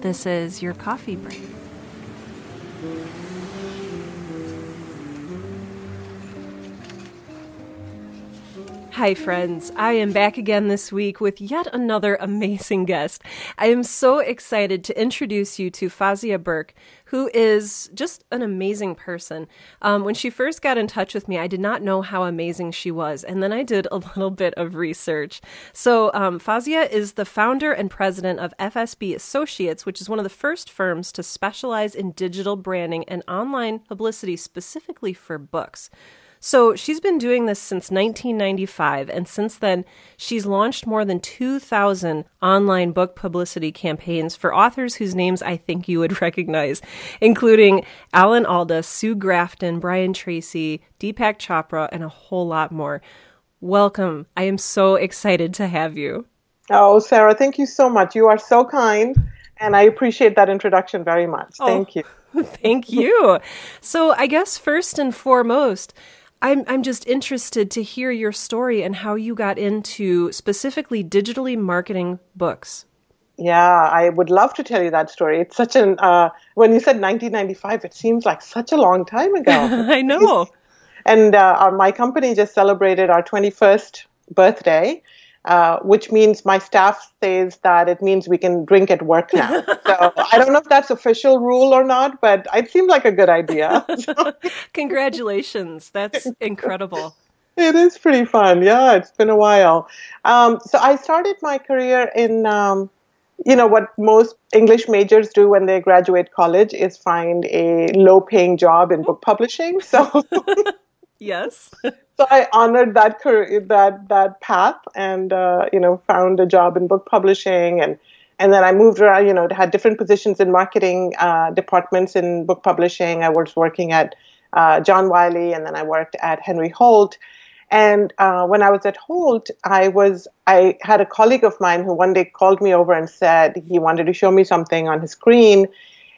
This is your coffee break. Hi, friends. I am back again this week with yet another amazing guest. I am so excited to introduce you to Fauzia Burke, who is just an amazing person. Um, when she first got in touch with me, I did not know how amazing she was, and then I did a little bit of research. So, um, Fauzia is the founder and president of FSB Associates, which is one of the first firms to specialize in digital branding and online publicity specifically for books. So she's been doing this since 1995, and since then, she's launched more than 2,000 online book publicity campaigns for authors whose names I think you would recognize, including Alan Alda, Sue Grafton, Brian Tracy, Deepak Chopra, and a whole lot more. Welcome. I am so excited to have you. Oh, Sarah, thank you so much. You are so kind, and I appreciate that introduction very much. Oh, thank oh, you. thank you. So, I guess first and foremost, I'm I'm just interested to hear your story and how you got into specifically digitally marketing books. Yeah, I would love to tell you that story. It's such an uh, when you said 1995, it seems like such a long time ago. I know. and uh, our, my company just celebrated our 21st birthday, uh, which means my staff says that it means we can drink at work now. so I don't know if that's official rule or not, but it seemed like a good idea. Congratulations. That's incredible. It is pretty fun. Yeah, it's been a while. Um, so I started my career in, um, you know, what most English majors do when they graduate college is find a low paying job in book publishing. So. yes so I honored that career, that that path, and uh, you know found a job in book publishing, and and then I moved around. You know, had different positions in marketing uh, departments in book publishing. I was working at uh, John Wiley, and then I worked at Henry Holt. And uh, when I was at Holt, I was I had a colleague of mine who one day called me over and said he wanted to show me something on his screen,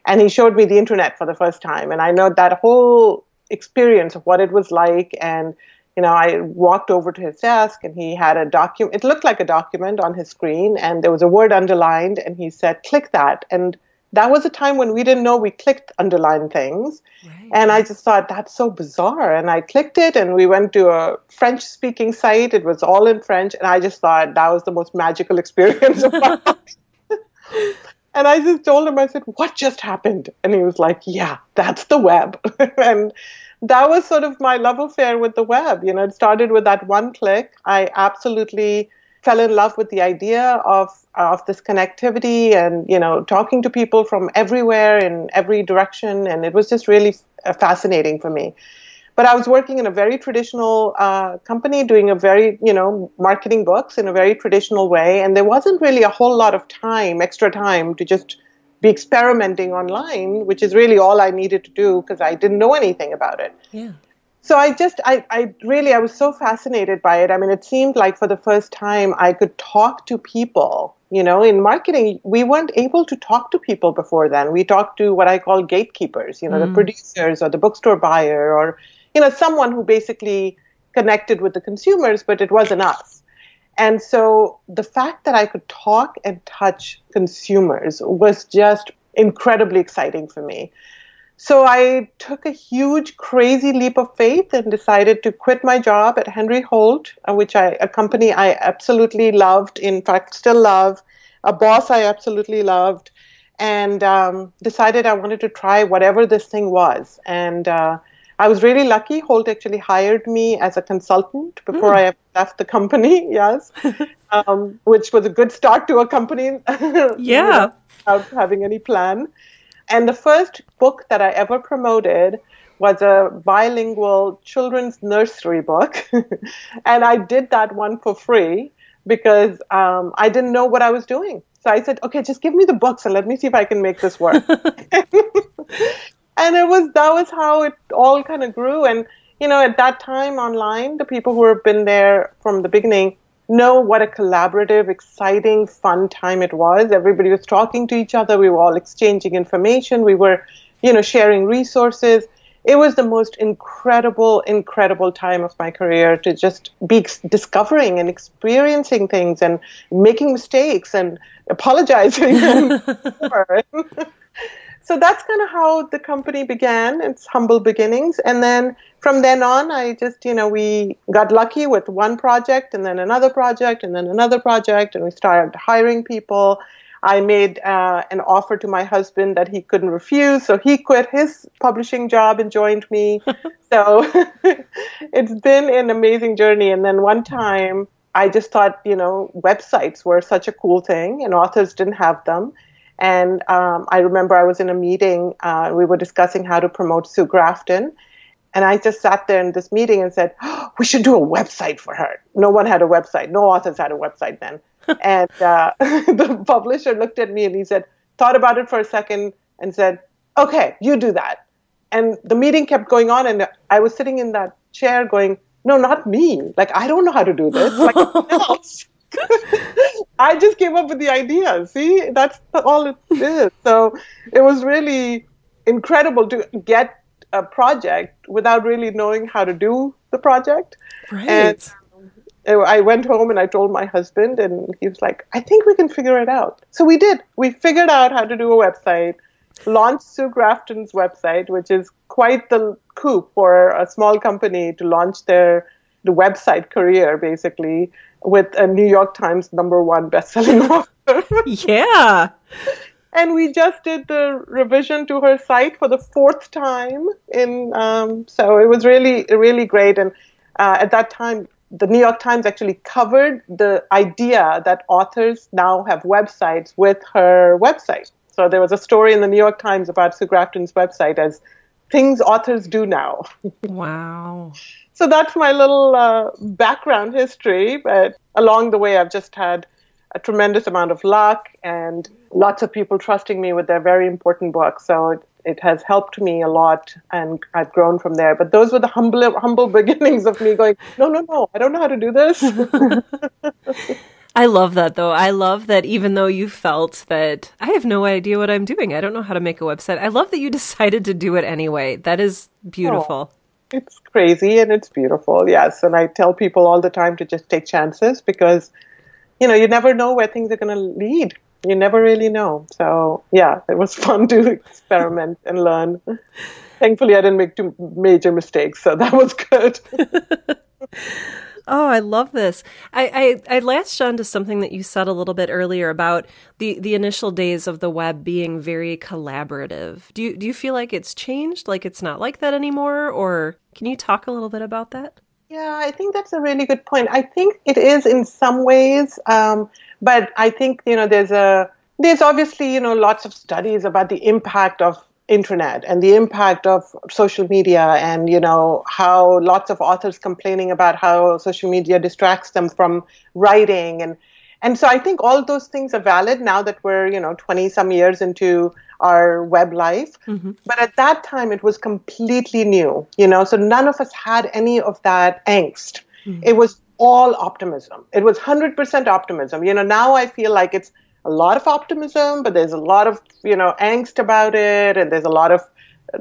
and he showed me the internet for the first time. And I know that whole experience of what it was like and you know, I walked over to his desk and he had a document. It looked like a document on his screen and there was a word underlined and he said, click that. And that was a time when we didn't know we clicked underlined things. Right. And I just thought, that's so bizarre. And I clicked it and we went to a French speaking site. It was all in French. And I just thought that was the most magical experience of my life. And I just told him, I said, what just happened? And he was like, yeah, that's the web. and that was sort of my love affair with the web. You know, it started with that one click. I absolutely fell in love with the idea of of this connectivity and you know talking to people from everywhere in every direction, and it was just really uh, fascinating for me. But I was working in a very traditional uh, company, doing a very you know marketing books in a very traditional way, and there wasn't really a whole lot of time, extra time, to just be experimenting online, which is really all I needed to do because I didn't know anything about it. Yeah. So I just, I, I really, I was so fascinated by it. I mean, it seemed like for the first time I could talk to people. You know, in marketing, we weren't able to talk to people before then. We talked to what I call gatekeepers, you know, mm. the producers or the bookstore buyer or, you know, someone who basically connected with the consumers, but it wasn't us. And so the fact that I could talk and touch consumers was just incredibly exciting for me. So I took a huge, crazy leap of faith and decided to quit my job at Henry Holt, uh, which I, a company I absolutely loved, in fact, still love, a boss I absolutely loved, and um, decided I wanted to try whatever this thing was. And uh, I was really lucky. Holt actually hired me as a consultant before mm. I left the company. Yes, um, which was a good start to a company. yeah, without having any plan. And the first book that I ever promoted was a bilingual children's nursery book, and I did that one for free because um, I didn't know what I was doing. So I said, okay, just give me the books and let me see if I can make this work and it was that was how it all kind of grew. And you know at that time online the people who have been there from the beginning know what a collaborative exciting fun time it was. Everybody was talking to each other. We were all exchanging information. We were you know sharing resources. It was the most incredible, incredible time of my career to just be discovering and experiencing things and making mistakes and apologizing. so that's kind of how the company began. It's humble beginnings. And then from then on, I just, you know, we got lucky with one project and then another project and then another project, and we started hiring people. I made uh, an offer to my husband that he couldn't refuse, so he quit his publishing job and joined me. so it's been an amazing journey. And then one time, I just thought, you know, websites were such a cool thing, and authors didn't have them. And um, I remember I was in a meeting, uh, we were discussing how to promote Sue Grafton. And I just sat there in this meeting and said, oh, we should do a website for her. No one had a website. No authors had a website then. and uh, the publisher looked at me and he said, thought about it for a second and said, okay, you do that. And the meeting kept going on. And I was sitting in that chair going, no, not me. Like, I don't know how to do this. Like, else. I just came up with the idea. See, that's all it is. So it was really incredible to get a project without really knowing how to do the project. Right. And um, I went home and I told my husband, and he was like, I think we can figure it out. So we did. We figured out how to do a website, launched Sue Grafton's website, which is quite the coup for a small company to launch their the website career, basically with a New York Times number one best-selling author. yeah. And we just did the revision to her site for the fourth time. In um, so it was really really great. And uh, at that time, the New York Times actually covered the idea that authors now have websites with her website. So there was a story in the New York Times about Sue Grafton's website as things authors do now. wow so that's my little uh, background history. But along the way, I've just had a tremendous amount of luck and lots of people trusting me with their very important books. So it, it has helped me a lot, and I've grown from there. But those were the humble, humble beginnings of me going, no, no, no, I don't know how to do this. I love that though. I love that even though you felt that I have no idea what I'm doing, I don't know how to make a website. I love that you decided to do it anyway. That is beautiful. Oh it's crazy and it's beautiful, yes. And I tell people all the time to just take chances because, you know, you never know where things are going to lead. You never really know. So, yeah, it was fun to experiment and learn. Thankfully, I didn't make too major mistakes, so that was good. Oh, I love this. I, I, I latched on to something that you said a little bit earlier about the, the initial days of the web being very collaborative. Do you do you feel like it's changed? Like it's not like that anymore? Or can you talk a little bit about that? Yeah, I think that's a really good point. I think it is in some ways, um, but I think you know there's a there's obviously you know lots of studies about the impact of internet and the impact of social media and you know how lots of authors complaining about how social media distracts them from writing and and so i think all those things are valid now that we're you know 20 some years into our web life mm-hmm. but at that time it was completely new you know so none of us had any of that angst mm-hmm. it was all optimism it was 100% optimism you know now i feel like it's a lot of optimism, but there's a lot of, you know, angst about it. And there's a lot of,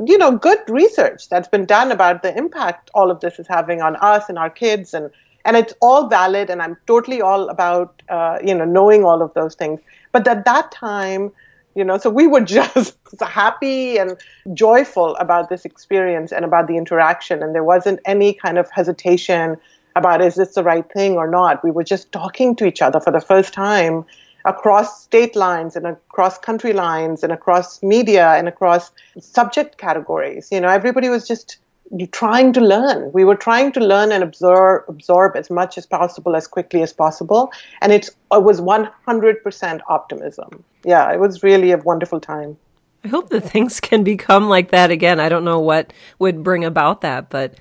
you know, good research that's been done about the impact all of this is having on us and our kids. And, and it's all valid. And I'm totally all about, uh, you know, knowing all of those things. But at that time, you know, so we were just happy and joyful about this experience and about the interaction. And there wasn't any kind of hesitation about is this the right thing or not. We were just talking to each other for the first time across state lines and across country lines and across media and across subject categories. You know, everybody was just trying to learn. We were trying to learn and absorb absorb as much as possible as quickly as possible, and it's, it was 100% optimism. Yeah, it was really a wonderful time. I hope that things can become like that again. I don't know what would bring about that, but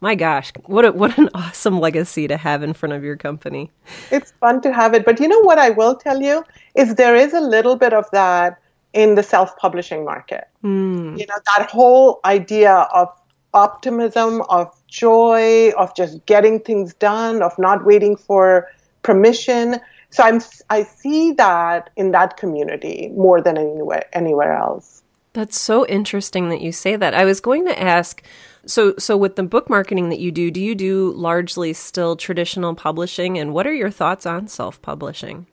my gosh, what a, what an awesome legacy to have in front of your company. It's fun to have it, but you know what I will tell you is there is a little bit of that in the self-publishing market. Mm. You know, that whole idea of optimism, of joy, of just getting things done, of not waiting for permission. So I'm I see that in that community more than anywhere anywhere else. That's so interesting that you say that. I was going to ask so so with the book marketing that you do, do you do largely still traditional publishing and what are your thoughts on self-publishing?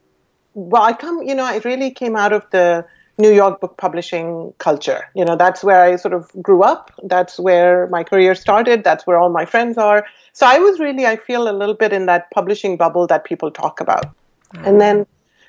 Well, I come, you know, I really came out of the New York book publishing culture. You know, that's where I sort of grew up. That's where my career started. That's where all my friends are. So I was really, I feel a little bit in that publishing bubble that people talk about. Mm-hmm. And then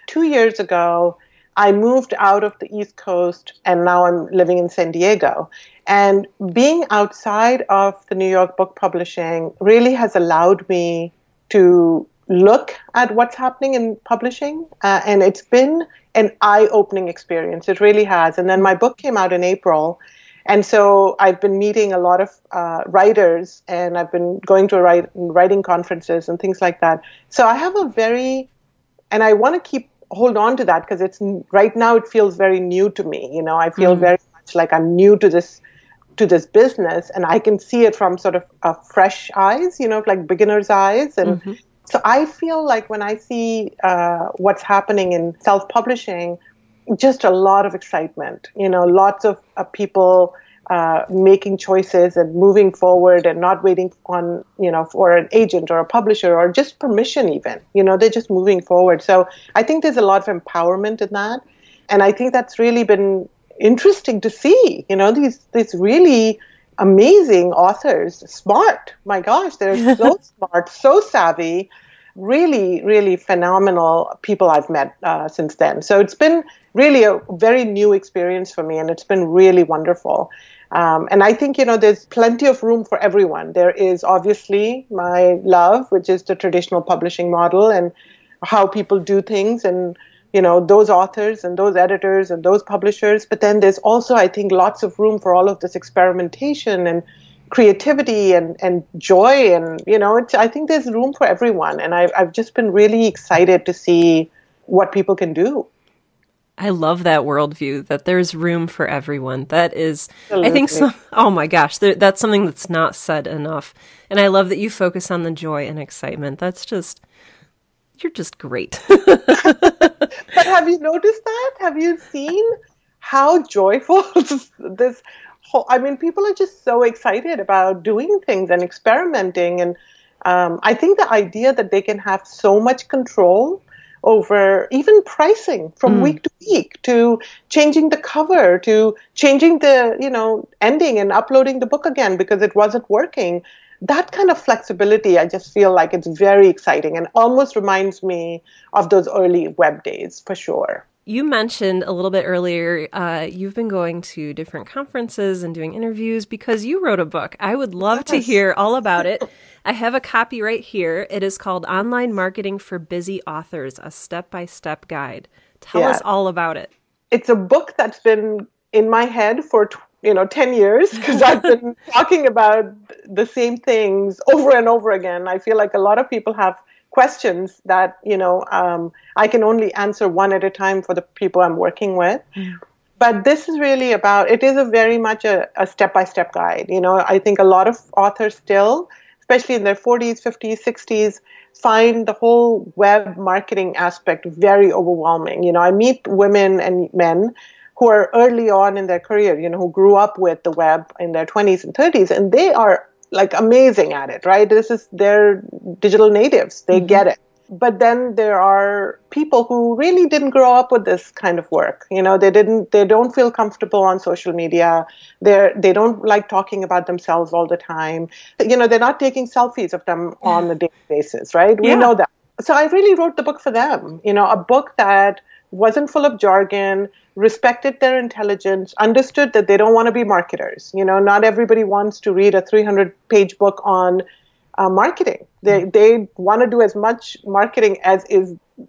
two years ago, I moved out of the East Coast and now I'm living in San Diego. And being outside of the New York book publishing really has allowed me to look at what's happening in publishing. Uh, and it's been an eye opening experience. It really has. And then my book came out in April. And so I've been meeting a lot of uh, writers and I've been going to write, writing conferences and things like that. So I have a very, and I want to keep hold on to that because it's right now it feels very new to me. You know, I feel mm-hmm. very much like I'm new to this to this business and I can see it from sort of a fresh eyes, you know, like beginner's eyes. And mm-hmm. So I feel like when I see uh, what's happening in self publishing, just a lot of excitement, you know, lots of uh, people uh, making choices and moving forward and not waiting on, you know, for an agent or a publisher or just permission even, you know, they're just moving forward. So I think there's a lot of empowerment in that. And I think that's really been interesting to see, you know, these, these really amazing authors, smart. My gosh, they're so smart, so savvy, really, really phenomenal people I've met uh, since then. So it's been really a very new experience for me, and it's been really wonderful. Um, and I think, you know, there's plenty of room for everyone. There is obviously my love, which is the traditional publishing model and how people do things and, you know, those authors and those editors and those publishers. But then there's also, I think, lots of room for all of this experimentation and creativity and, and joy. And, you know, it's, I think there's room for everyone. And I've, I've just been really excited to see what people can do. I love that worldview that there's room for everyone. That is, Absolutely. I think, so, oh my gosh, there, that's something that's not said enough. And I love that you focus on the joy and excitement. That's just, you're just great. but have you noticed that? Have you seen how joyful this whole, I mean, people are just so excited about doing things and experimenting. And um, I think the idea that they can have so much control over even pricing from mm. week to week to changing the cover to changing the you know ending and uploading the book again because it wasn't working that kind of flexibility i just feel like it's very exciting and almost reminds me of those early web days for sure you mentioned a little bit earlier uh, you've been going to different conferences and doing interviews because you wrote a book. I would love yes. to hear all about it. I have a copy right here. It is called Online Marketing for Busy Authors, a step by step guide. Tell yeah. us all about it. It's a book that's been in my head for you know 10 years because I've been talking about the same things over and over again. I feel like a lot of people have questions that you know um, I can only answer one at a time for the people I'm working with. But this is really about it is a very much a, a step by step guide. You know, I think a lot of authors still, especially in their 40s, 50s, 60s, find the whole web marketing aspect very overwhelming. You know, I meet women and men who are early on in their career, you know, who grew up with the web in their 20s and 30s, and they are like amazing at it, right? This is their digital natives. They mm-hmm. get it. But then there are people who really didn't grow up with this kind of work. You know, they didn't, they don't feel comfortable on social media. They're, they don't like talking about themselves all the time. You know, they're not taking selfies of them on a daily basis, right? We yeah. know that. So I really wrote the book for them. You know, a book that wasn't full of jargon, respected their intelligence, understood that they don't want to be marketers. You know, not everybody wants to read a 300 page book on uh, marketing. They, mm-hmm. they want to do as much marketing as is,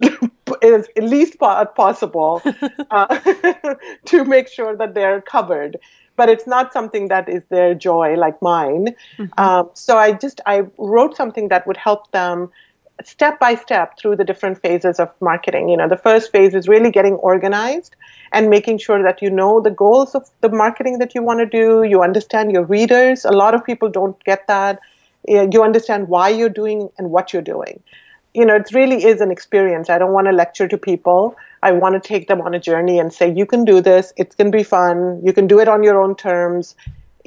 is at least possible uh, to make sure that they're covered. But it's not something that is their joy like mine. Mm-hmm. Um, so I just I wrote something that would help them step by step through the different phases of marketing. You know, the first phase is really getting organized and making sure that you know the goals of the marketing that you want to do. You understand your readers. A lot of people don't get that. You understand why you're doing and what you're doing. You know, it really is an experience. I don't want to lecture to people. I want to take them on a journey and say, you can do this. It's going to be fun. You can do it on your own terms.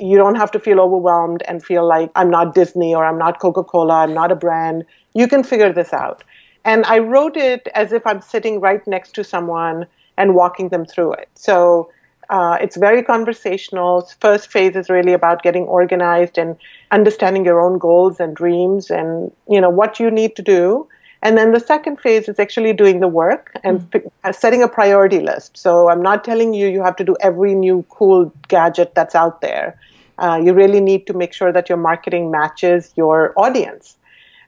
You don't have to feel overwhelmed and feel like I'm not Disney or I'm not Coca Cola. I'm not a brand. You can figure this out. And I wrote it as if I'm sitting right next to someone and walking them through it. So uh, it's very conversational. First phase is really about getting organized and understanding your own goals and dreams and you know what you need to do. And then the second phase is actually doing the work and mm. setting a priority list. So I'm not telling you you have to do every new cool gadget that's out there. Uh, you really need to make sure that your marketing matches your audience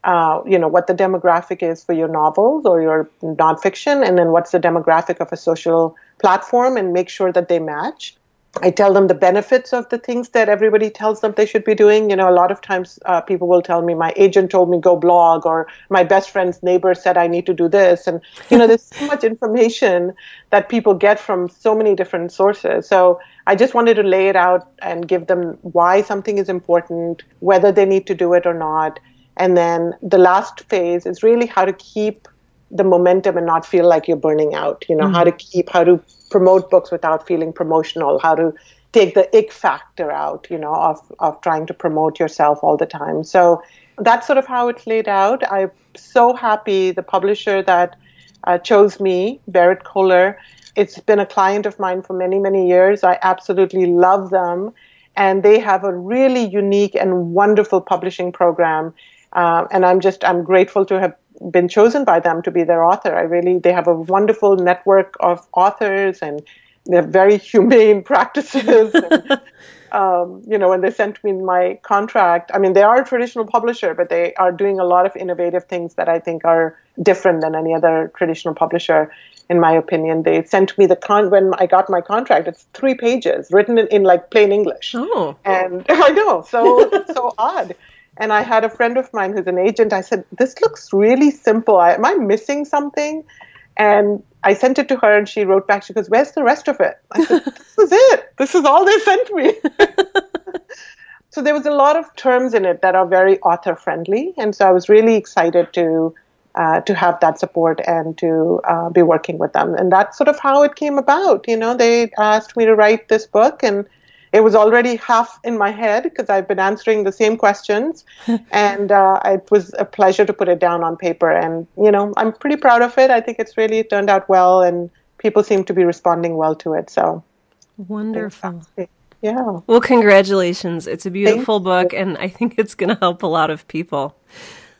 uh, you know what the demographic is for your novels or your nonfiction, and then what's the demographic of a social platform, and make sure that they match. I tell them the benefits of the things that everybody tells them they should be doing. You know, a lot of times uh, people will tell me, my agent told me go blog, or my best friend's neighbor said I need to do this. And, you know, there's so much information that people get from so many different sources. So I just wanted to lay it out and give them why something is important, whether they need to do it or not, and then the last phase is really how to keep the momentum and not feel like you're burning out. You know, mm-hmm. how to keep, how to promote books without feeling promotional, how to take the ick factor out, you know, of, of trying to promote yourself all the time. So that's sort of how it's laid out. I'm so happy the publisher that uh, chose me, Berrett-Koehler. it's been a client of mine for many, many years. I absolutely love them. And they have a really unique and wonderful publishing program um, and I'm just I'm grateful to have been chosen by them to be their author. I really they have a wonderful network of authors and they have very humane practices. and, um, you know, when they sent me my contract, I mean, they are a traditional publisher, but they are doing a lot of innovative things that I think are different than any other traditional publisher. In my opinion, they sent me the con when I got my contract. It's three pages, written in, in like plain English. Oh, and I know, so so odd. And I had a friend of mine who's an agent. I said, This looks really simple. I, am I missing something? And I sent it to her and she wrote back, She goes, Where's the rest of it? I said, This is it. This is all they sent me. so there was a lot of terms in it that are very author friendly. And so I was really excited to. Uh, to have that support and to uh, be working with them. And that's sort of how it came about. You know, they asked me to write this book, and it was already half in my head because I've been answering the same questions, and uh, it was a pleasure to put it down on paper. And you know, I'm pretty proud of it. I think it's really turned out well, and people seem to be responding well to it. So wonderful. Yeah. Well, congratulations. It's a beautiful Thank book, you. and I think it's going to help a lot of people.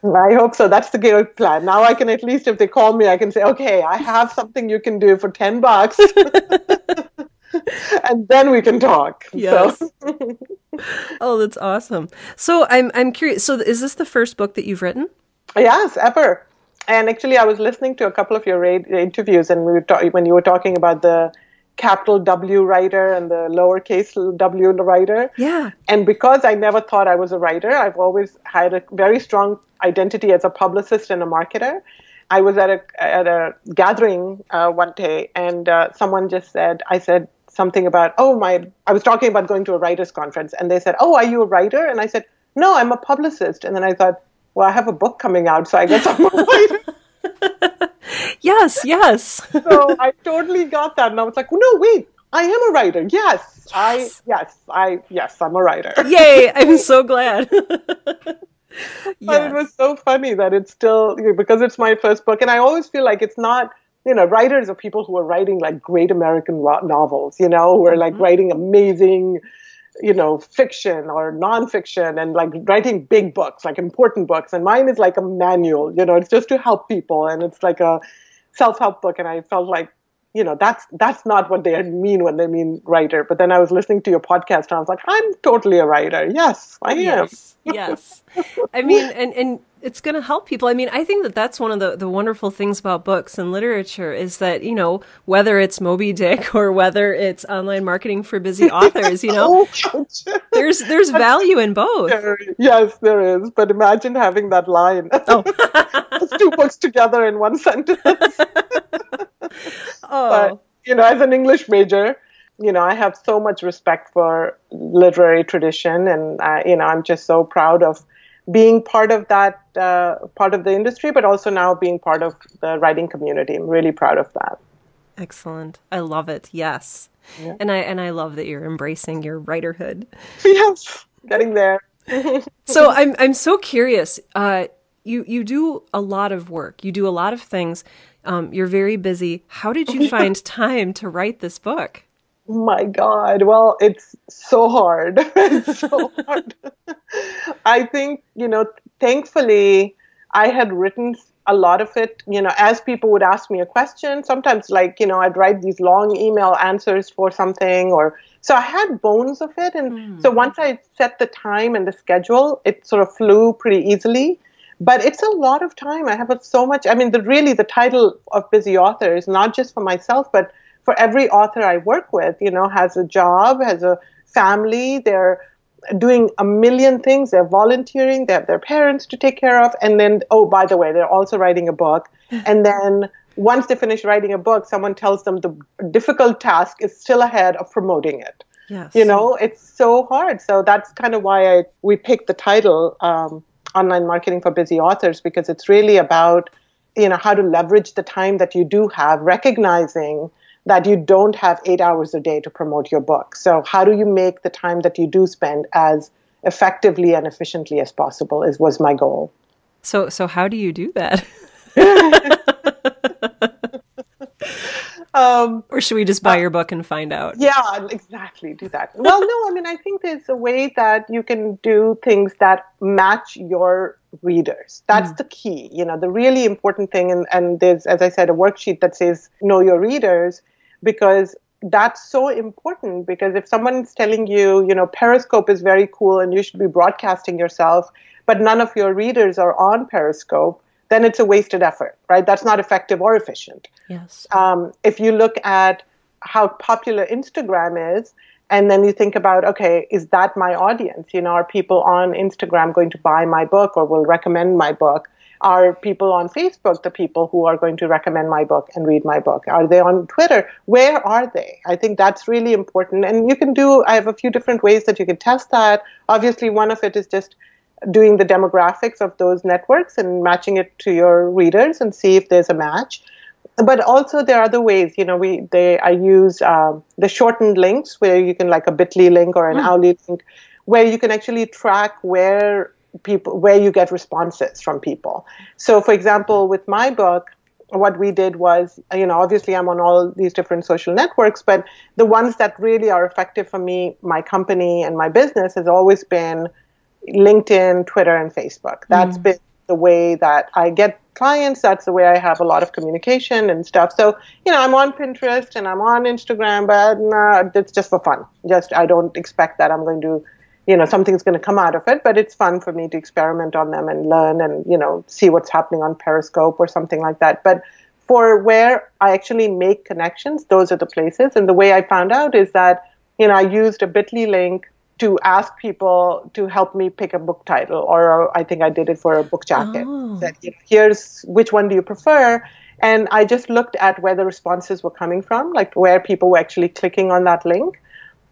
I hope so. That's the plan. Now I can at least, if they call me, I can say, okay, I have something you can do for 10 bucks. and then we can talk. Yes. So. oh, that's awesome. So I'm I'm curious. So is this the first book that you've written? Yes, ever. And actually, I was listening to a couple of your interviews, and we were ta- when you were talking about the capital W writer and the lowercase w writer. Yeah. And because I never thought I was a writer, I've always had a very strong identity as a publicist and a marketer. I was at a at a gathering uh, one day, and uh, someone just said, "I said something about, oh, my, I was talking about going to a writers conference and they said, oh, are you a writer? And I said, no, I'm a publicist. And then I thought, well, I have a book coming out, so I guess I'm a writer. yes, yes. so I totally got that. And I was like, oh, no, wait, I am a writer. Yes, yes. I, yes, I, yes, I'm a writer. Yay. I'm so glad. Yes. But it was so funny that it's still because it's my first book, and I always feel like it's not you know, writers are people who are writing like great American novels, you know, who are like mm-hmm. writing amazing, you know, fiction or nonfiction and like writing big books, like important books. And mine is like a manual, you know, it's just to help people and it's like a self help book. And I felt like you know that's that's not what they mean when they mean writer but then i was listening to your podcast and i was like i'm totally a writer yes i am yes, yes. i mean and and it's going to help people. I mean i think that that's one of the the wonderful things about books and literature is that you know whether it's moby dick or whether it's online marketing for busy authors you know oh, there's there's value in both. Yes there is. But imagine having that line. Oh. Two books together in one sentence. Oh. But, you know, as an English major, you know, I have so much respect for literary tradition, and I, you know, I'm just so proud of being part of that uh, part of the industry, but also now being part of the writing community. I'm really proud of that. Excellent. I love it. Yes. Yeah. And I and I love that you're embracing your writerhood. Yes. Getting there. so I'm I'm so curious. Uh, you you do a lot of work. You do a lot of things. Um, you're very busy. How did you find time to write this book? My God. Well, it's so hard. it's so hard. I think, you know, thankfully, I had written a lot of it, you know, as people would ask me a question, sometimes like, you know, I'd write these long email answers for something or so I had bones of it. And mm. so once I set the time and the schedule, it sort of flew pretty easily. But it's a lot of time. I have so much. I mean, the really the title of busy author is not just for myself, but for every author I work with. You know, has a job, has a family. They're doing a million things. They're volunteering. They have their parents to take care of, and then oh, by the way, they're also writing a book. And then once they finish writing a book, someone tells them the difficult task is still ahead of promoting it. Yes. You know, it's so hard. So that's kind of why I we picked the title. Um, online marketing for busy authors because it's really about you know how to leverage the time that you do have recognizing that you don't have eight hours a day to promote your book so how do you make the time that you do spend as effectively and efficiently as possible is was my goal so so how do you do that Um, or should we just buy uh, your book and find out? Yeah, exactly. Do that. well, no, I mean, I think there's a way that you can do things that match your readers. That's mm. the key. You know, the really important thing, and, and there's, as I said, a worksheet that says know your readers because that's so important because if someone's telling you, you know, Periscope is very cool and you should be broadcasting yourself, but none of your readers are on Periscope, then it's a wasted effort, right? That's not effective or efficient. Yes. Um, if you look at how popular Instagram is, and then you think about, okay, is that my audience? You know, are people on Instagram going to buy my book or will recommend my book? Are people on Facebook the people who are going to recommend my book and read my book? Are they on Twitter? Where are they? I think that's really important. And you can do, I have a few different ways that you can test that. Obviously, one of it is just doing the demographics of those networks and matching it to your readers and see if there's a match. But also there are other ways. You know, we they I use uh, the shortened links where you can like a Bitly link or an mm. Owly link, where you can actually track where people where you get responses from people. So, for example, with my book, what we did was, you know, obviously I'm on all these different social networks, but the ones that really are effective for me, my company and my business has always been LinkedIn, Twitter, and Facebook. That's mm. been the way that I get clients. That's the way I have a lot of communication and stuff. So, you know, I'm on Pinterest and I'm on Instagram, but nah, it's just for fun. Just, I don't expect that I'm going to, you know, something's going to come out of it, but it's fun for me to experiment on them and learn and, you know, see what's happening on Periscope or something like that. But for where I actually make connections, those are the places. And the way I found out is that, you know, I used a bit.ly link to ask people to help me pick a book title, or I think I did it for a book jacket. Oh. That you know, here's which one do you prefer, and I just looked at where the responses were coming from, like where people were actually clicking on that link.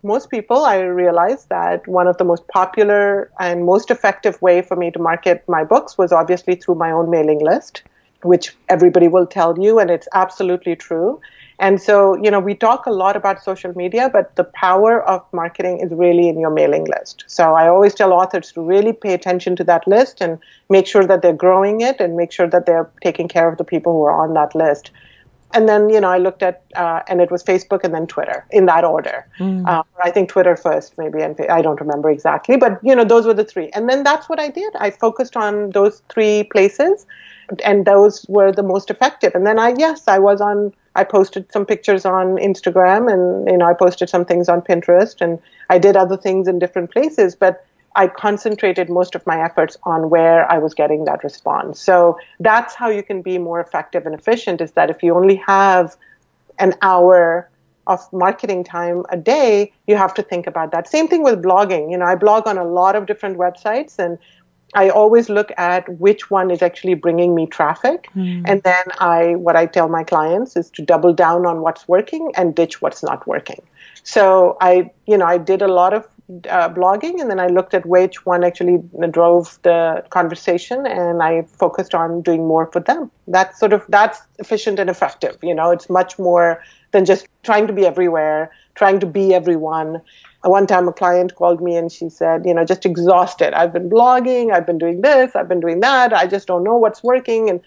Most people, I realized that one of the most popular and most effective way for me to market my books was obviously through my own mailing list, which everybody will tell you, and it's absolutely true. And so, you know, we talk a lot about social media, but the power of marketing is really in your mailing list. So I always tell authors to really pay attention to that list and make sure that they're growing it and make sure that they're taking care of the people who are on that list. And then, you know, I looked at, uh, and it was Facebook and then Twitter in that order. Mm. Uh, I think Twitter first, maybe, and I don't remember exactly, but, you know, those were the three. And then that's what I did. I focused on those three places, and those were the most effective. And then I, yes, I was on I posted some pictures on Instagram and you know I posted some things on Pinterest and I did other things in different places but I concentrated most of my efforts on where I was getting that response. So that's how you can be more effective and efficient is that if you only have an hour of marketing time a day, you have to think about that. Same thing with blogging. You know, I blog on a lot of different websites and I always look at which one is actually bringing me traffic. Mm. And then I, what I tell my clients is to double down on what's working and ditch what's not working. So I, you know, I did a lot of uh, blogging, and then I looked at which one actually drove the conversation, and I focused on doing more for them. That's sort of that's efficient and effective. You know, it's much more than just trying to be everywhere, trying to be everyone. One time, a client called me and she said, you know, just exhausted. I've been blogging, I've been doing this, I've been doing that. I just don't know what's working, and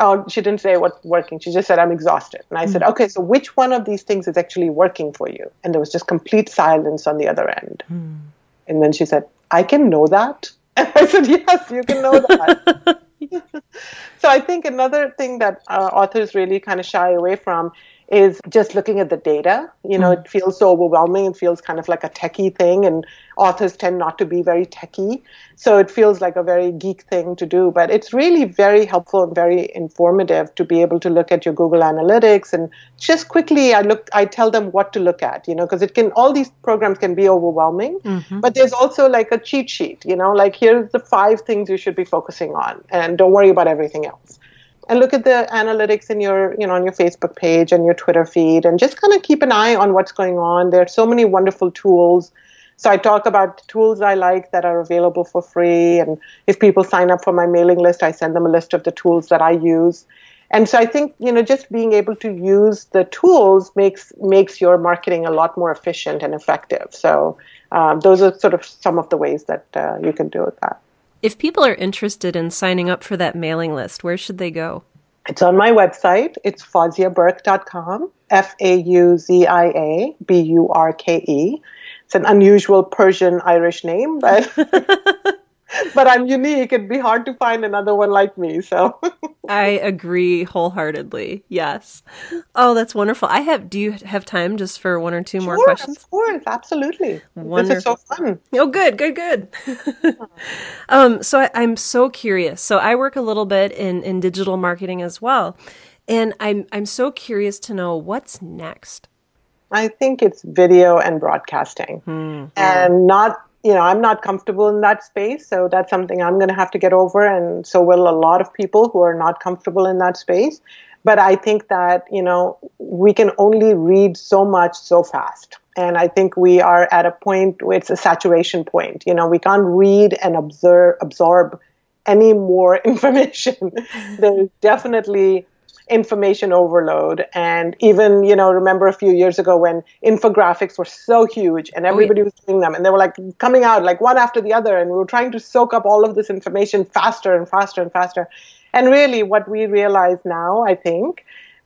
oh, she didn't say what's working. She just said, I'm exhausted. And I mm-hmm. said, okay, so which one of these things is actually working for you? And there was just complete silence on the other end. Mm. And then she said, I can know that. And I said, yes, you can know that. so I think another thing that uh, authors really kind of shy away from is just looking at the data. You know, mm. it feels so overwhelming. It feels kind of like a techie thing, and authors tend not to be very techie. So it feels like a very geek thing to do. But it's really very helpful and very informative to be able to look at your Google Analytics and just quickly. I look, I tell them what to look at. You know, because it can all these programs can be overwhelming, mm-hmm. but there's also like a cheat sheet. You know, like here's the five things you should be focusing on, and don't worry about everything else and look at the analytics in your you know on your facebook page and your twitter feed and just kind of keep an eye on what's going on. There are so many wonderful tools. So i talk about tools i like that are available for free. And if people sign up for my mailing list i send them a list of the tools that i use. And so i think you know just being able to use the tools makes makes your marketing a lot more efficient and effective. So um, those are sort of some of the ways that uh, you can do that if people are interested in signing up for that mailing list, where should they go? It's on my website. It's fauziaburke.com, F A U Z I A B U R K E. It's an unusual Persian Irish name, but but I'm unique. It'd be hard to find another one like me. So I agree wholeheartedly. Yes. Oh, that's wonderful. I have. Do you have time just for one or two sure, more questions? Of course, absolutely. Wonderful. This is so fun. Oh, good, good, good. um, so I, I'm so curious. So I work a little bit in in digital marketing as well, and I'm I'm so curious to know what's next. I think it's video and broadcasting, hmm and not you know, I'm not comfortable in that space, so that's something I'm going to have to get over, and so will a lot of people who are not comfortable in that space. But I think that, you know, we can only read so much so fast. And I think we are at a point where it's a saturation point. You know, we can't read and observe, absorb any more information. There's definitely information overload. And even, you know, remember a few years ago when infographics were so huge and everybody oh, yeah. was doing them and they were like coming out like one after the other. And we were trying to soak up all of this information faster and faster and faster. And really, what we realize now, I think,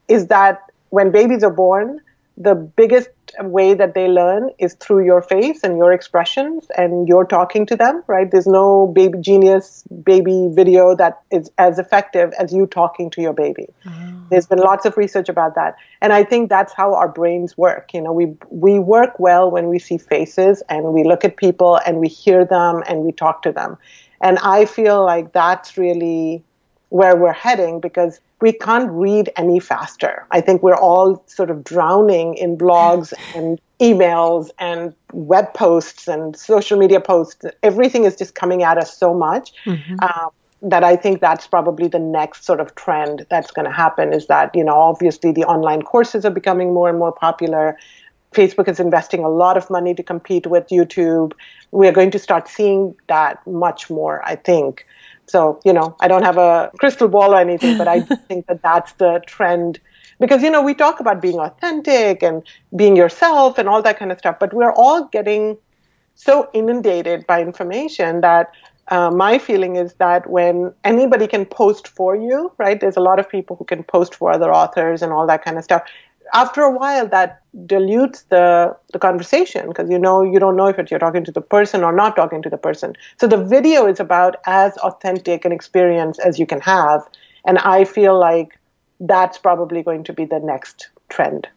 is that when babies are born, the biggest way that they learn is through your face and your expressions and you're talking to them, right? There's no baby genius baby video that is as effective as you talking to your baby. Oh. There's been lots of research about that. And I think that's how our brains work. You know, we we work well when we see faces and we look at people and we hear them and we talk to them. And I feel like that's really where we're heading because we can't read any faster. I think we're all sort of drowning in blogs and emails and web posts and social media posts. Everything is just coming at us so much mm-hmm. um, that I think that's probably the next sort of trend that's going to happen is that, you know, obviously the online courses are becoming more and more popular. Facebook is investing a lot of money to compete with YouTube. We're going to start seeing that much more, I think. So, you know, I don't have a crystal ball or anything, but I think that that's the trend. Because, you know, we talk about being authentic and being yourself and all that kind of stuff, but we're all getting so inundated by information that uh, my feeling is that when anybody can post for you, right? There's a lot of people who can post for other authors and all that kind of stuff. After a while that dilutes the the conversation because you know you don't know if you're talking to the person or not talking to the person. So the video is about as authentic an experience as you can have and i feel like that's probably going to be the next trend.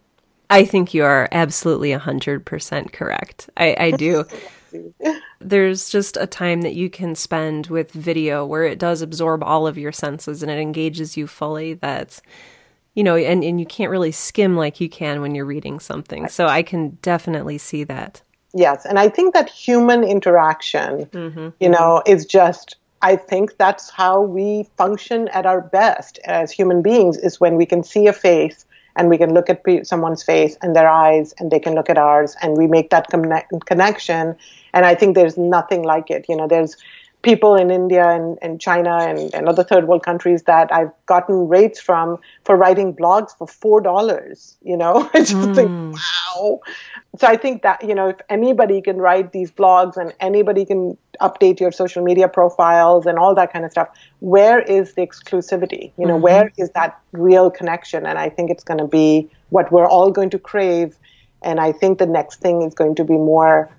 I think you are absolutely 100% correct. I, I do there's just a time that you can spend with video where it does absorb all of your senses and it engages you fully that's you know, and, and you can't really skim like you can when you're reading something. So I can definitely see that. Yes. And I think that human interaction, mm-hmm. you know, is just, I think that's how we function at our best as human beings is when we can see a face and we can look at someone's face and their eyes and they can look at ours and we make that connect- connection. And i think there's nothing like it you know there's people in India and, and China and, and other third world countries that I've gotten rates from for writing blogs for four dollars. You know, I just mm. think, hmm. wow. So I think that you know, if anybody can write these blogs and anybody can update your social media profiles and all that kind of stuff, where is the exclusivity? You know, mm-hmm. where is that real connection? And I think it's going to be what we're all going to crave. And I think the next thing is going to be more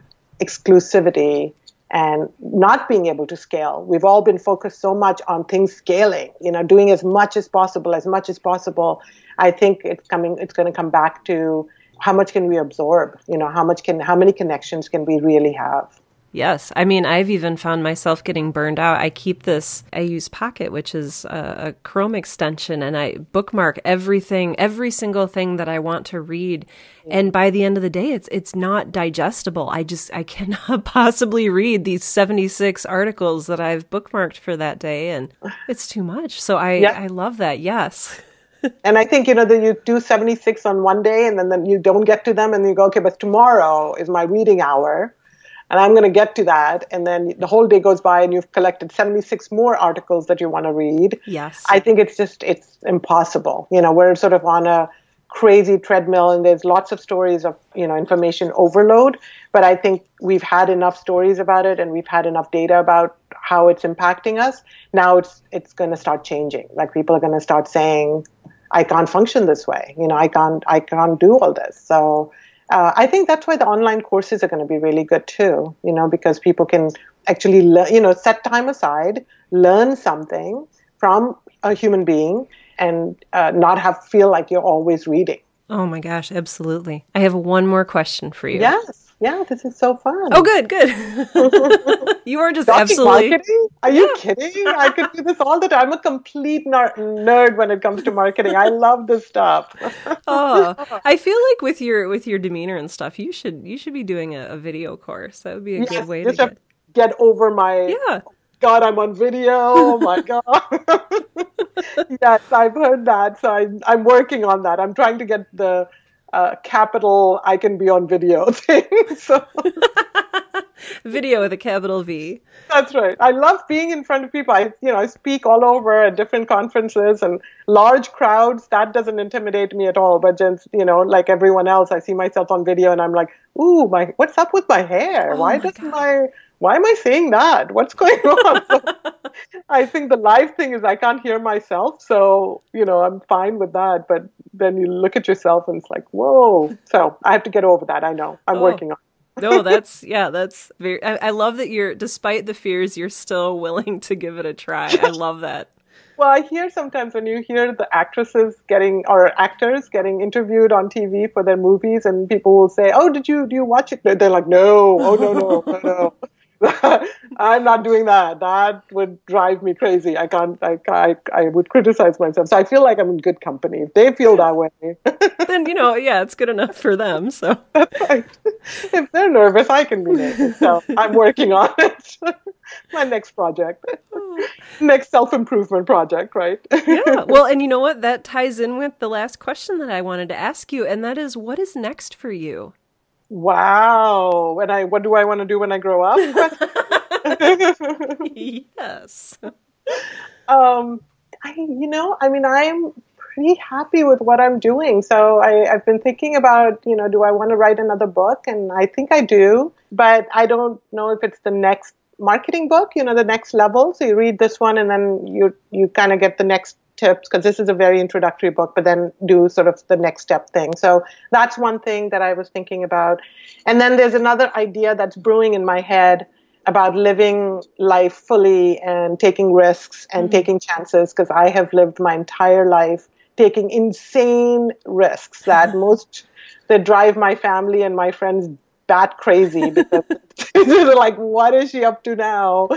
exclusivity and not being able to scale. We've all been focused so much on things scaling, you know, doing as much as possible, as much as possible. I think it's coming, it's going to come back to how much can we absorb? You know, how much can, how many connections can we really have? Yes. I mean, I've even found myself getting burned out. I keep this, I use Pocket, which is a, a, Chrome extension, and I bookmark everything, every single thing that I want to read. And by the end of the day, it's, it's not digestible. I just, I cannot possibly read these 76 articles that I've bookmarked for that day. And it's too much. So I, yeah. I love that. Yes. and I think, you know, that you do 76 on one day and then, then you don't get to them and you go, okay, but tomorrow is my reading hour and I'm going to get to that. And then the whole day goes by and you've collected 76 more articles that you want to read. Yes. I think it's just, it's impossible. You know, we're sort of on a crazy treadmill and there's lots of stories of, you know, information overload. But I think we've had enough stories about it and we've had enough data about how it's impacting us. Now it's, it's going to start changing. Like people are going to start saying, I can't function this way. You know, I can't, I can't do all this. So, uh, I think that's why the online courses are going to be really good too, you know, because people can actually, le- you know, set time aside, learn something from a human being and uh, not have feel like you're always reading. Oh my gosh, absolutely. I have one more question for you. Yes. Yeah, this is so fun. Oh, good, good. you are just absolutely. Marketing? Are you kidding? I could do this all the time. I'm a complete ner- nerd when it comes to marketing. I love this stuff. oh, I feel like with your with your demeanor and stuff, you should you should be doing a, a video course. That would be a yes, good way to get... get over my yeah. God, I'm on video. Oh my God. yes, I've heard that. So I'm, I'm working on that. I'm trying to get the uh, capital I can be on video thing. so video with a capital V. That's right. I love being in front of people. I you know I speak all over at different conferences and large crowds. That doesn't intimidate me at all. But just you know, like everyone else, I see myself on video and I'm like, ooh, my what's up with my hair? Oh Why my doesn't God. my why am I saying that? What's going on? so, I think the live thing is I can't hear myself, so you know I'm fine with that. But then you look at yourself and it's like, whoa. So I have to get over that. I know. I'm oh. working on. no, that's yeah, that's very. I, I love that you're, despite the fears, you're still willing to give it a try. I love that. Well, I hear sometimes when you hear the actresses getting or actors getting interviewed on TV for their movies, and people will say, "Oh, did you do you watch it?" They're like, "No, oh no, no, no, no." I'm not doing that. That would drive me crazy. I can't. I, I I would criticize myself. So I feel like I'm in good company. If they feel that way, then you know, yeah, it's good enough for them. So right. If they're nervous, I can be nervous. So I'm working on it. My next project, oh. next self improvement project, right? yeah. Well, and you know what? That ties in with the last question that I wanted to ask you, and that is, what is next for you? Wow. When I what do I want to do when I grow up? yes. Um I you know, I mean I'm pretty happy with what I'm doing. So I, I've been thinking about, you know, do I want to write another book? And I think I do, but I don't know if it's the next marketing book, you know, the next level. So you read this one and then you you kind of get the next tips because this is a very introductory book, but then do sort of the next step thing. So that's one thing that I was thinking about. And then there's another idea that's brewing in my head about living life fully and taking risks and mm-hmm. taking chances because I have lived my entire life taking insane risks that most that drive my family and my friends bat crazy because they're like, what is she up to now?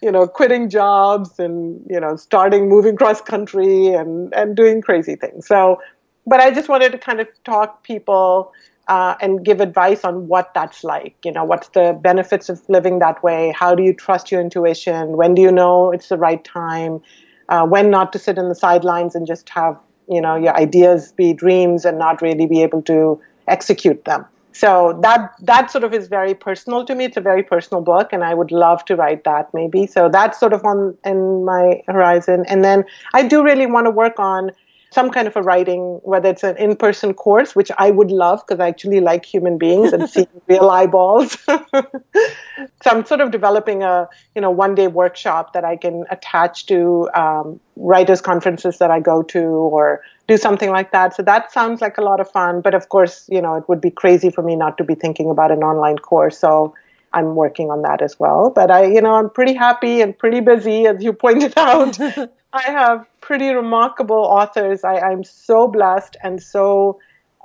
You know, quitting jobs and, you know, starting moving cross country and, and doing crazy things. So, but I just wanted to kind of talk people uh, and give advice on what that's like. You know, what's the benefits of living that way? How do you trust your intuition? When do you know it's the right time? Uh, when not to sit in the sidelines and just have you know your ideas be dreams and not really be able to execute them so that that sort of is very personal to me. It's a very personal book and i would love to write that maybe. So that's sort of on in my horizon. And then i do really want to work on some kind of a writing, whether it's an in-person course, which I would love because I actually like human beings and seeing real eyeballs. so I'm sort of developing a, you know, one-day workshop that I can attach to um, writers' conferences that I go to or do something like that. So that sounds like a lot of fun. But of course, you know, it would be crazy for me not to be thinking about an online course. So I'm working on that as well. But I, you know, I'm pretty happy and pretty busy, as you pointed out. I have pretty remarkable authors. I, I'm so blessed and so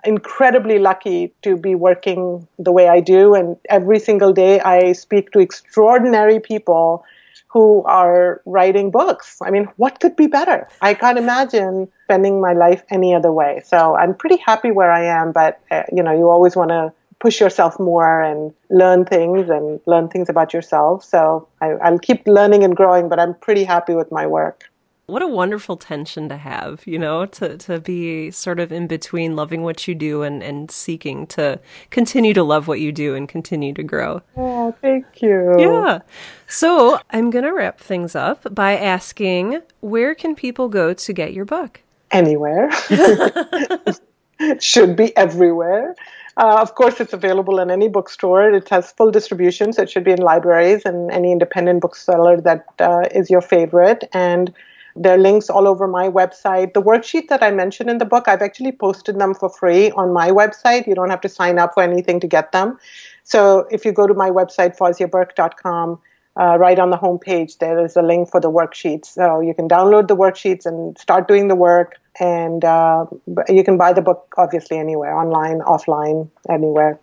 incredibly lucky to be working the way I do. And every single day I speak to extraordinary people who are writing books. I mean, what could be better? I can't imagine spending my life any other way. So I'm pretty happy where I am, but uh, you know, you always want to push yourself more and learn things and learn things about yourself. So I, I'll keep learning and growing, but I'm pretty happy with my work. What a wonderful tension to have, you know, to, to be sort of in between loving what you do and, and seeking to continue to love what you do and continue to grow. Oh, thank you. Yeah. So I'm going to wrap things up by asking where can people go to get your book? Anywhere. Should be everywhere. Uh, of course, it's available in any bookstore. It has full distribution, so it should be in libraries and any independent bookseller that uh, is your favorite. And there are links all over my website. The worksheet that I mentioned in the book, I've actually posted them for free on my website. You don't have to sign up for anything to get them. So if you go to my website, fauziaburke.com, uh, right on the homepage, there is a link for the worksheets. So you can download the worksheets and start doing the work and uh, you can buy the book obviously anywhere, online, offline, anywhere.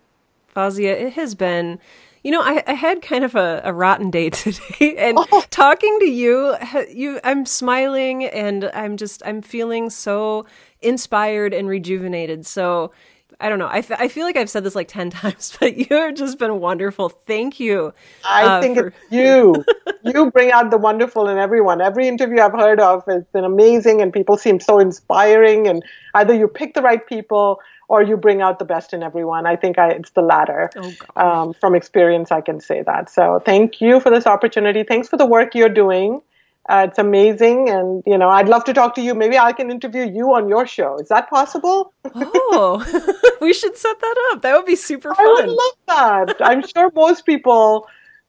Fauzia, it has been, you know, I, I had kind of a, a, rotten day today, and oh. talking to you, you, I'm smiling and I'm just, I'm feeling so inspired and rejuvenated. So I don't know. I, f- I feel like I've said this like 10 times, but you have just been wonderful. Thank you. I uh, think for... it's you. you bring out the wonderful in everyone. Every interview I've heard of has been amazing and people seem so inspiring. And either you pick the right people or you bring out the best in everyone. I think I, it's the latter. Oh, um, from experience, I can say that. So thank you for this opportunity. Thanks for the work you're doing. Uh, it's amazing, and you know, I'd love to talk to you. Maybe I can interview you on your show. Is that possible? Oh, we should set that up. That would be super fun. I would love that. I'm sure most people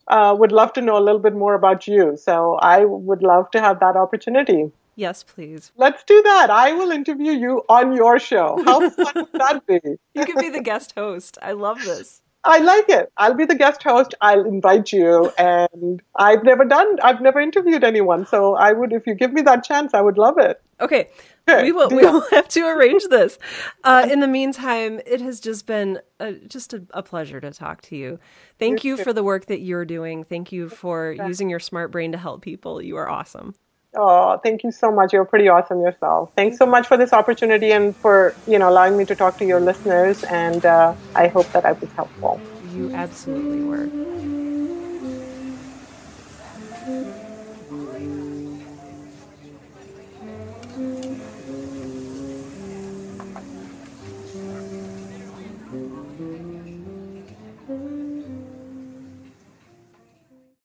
uh, would love to know a little bit more about you. So I would love to have that opportunity. Yes, please. Let's do that. I will interview you on your show. How fun would that be? You can be the guest host. I love this. I like it. I'll be the guest host. I'll invite you. And I've never done, I've never interviewed anyone. So I would, if you give me that chance, I would love it. Okay. we will, we will have to arrange this. Uh, in the meantime, it has just been a, just a, a, pleasure to talk to you. Thank you for the work that you're doing. Thank you for using your smart brain to help people. You are awesome. Oh, thank you so much. You're pretty awesome yourself. Thanks so much for this opportunity and for you know allowing me to talk to your listeners. And uh, I hope that I was helpful. You absolutely were.